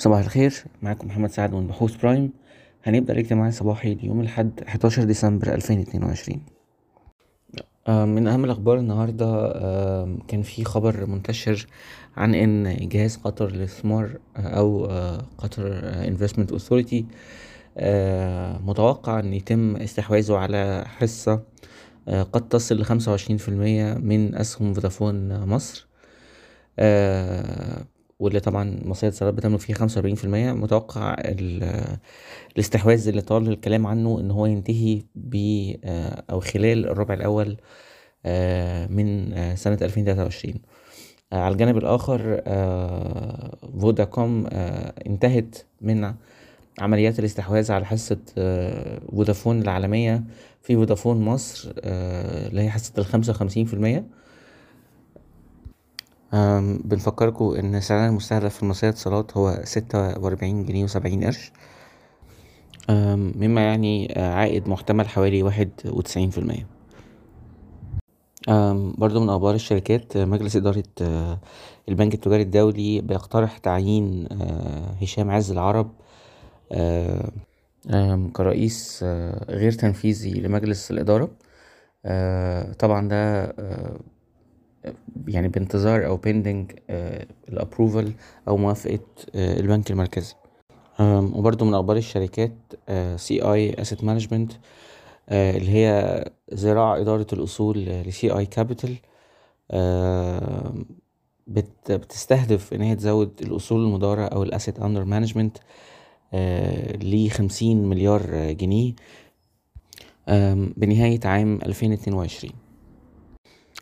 صباح الخير معاكم محمد سعد من بحوث برايم. هنبدأ الاجتماع الصباحي ليوم الأحد 11 ديسمبر 2022 آه، من أهم الأخبار النهاردة آه، كان في خبر منتشر عن إن جهاز قطر للاستثمار آه، أو Qatar Investment Authority متوقع إن يتم استحواذه على حصة قد تصل لخمسة وعشرين في المية من أسهم فودافون مصر. واللي طبعا مصرية الاتصالات بتملك فيه خمسة وأربعين في المية متوقع الاستحواذ اللي طال الكلام عنه إن هو ينتهي ب آه، أو خلال الربع الأول آه، من آه، سنة ألفين تلاتة وعشرين. على الجانب الآخر فوداكوم انتهت من عمليات الاستحواذ على حصة فودافون العالمية. في فودافون مصر اللي هي حصة الخمسة وخمسين في المية. بنفكركم إن سعرنا المستهدف في المصرية اتصالات هو ستة وأربعين جنيه وسبعين قرش. مما يعني آه، عائد محتمل حوالي واحد وتسعين في المية. برضو من أخبار الشركات آه، مجلس إدارة آه، البنك التجاري الدولي بيقترح تعيين هشام عز العرب كرئيس غير تنفيذي لمجلس الإدارة. طبعا ده يعني بانتظار أو pending ال approval أو موافقة آه، البنك المركزي. وبرضو من أخبار الشركات CI Asset Management اللي هي ذراع إدارة الأصول ل CI Capital بتستهدف إن هي تزود الأصول المدارة أو ال assets under management لخمسين مليار جنيه بنهاية عام ألفين اتنين وعشرين.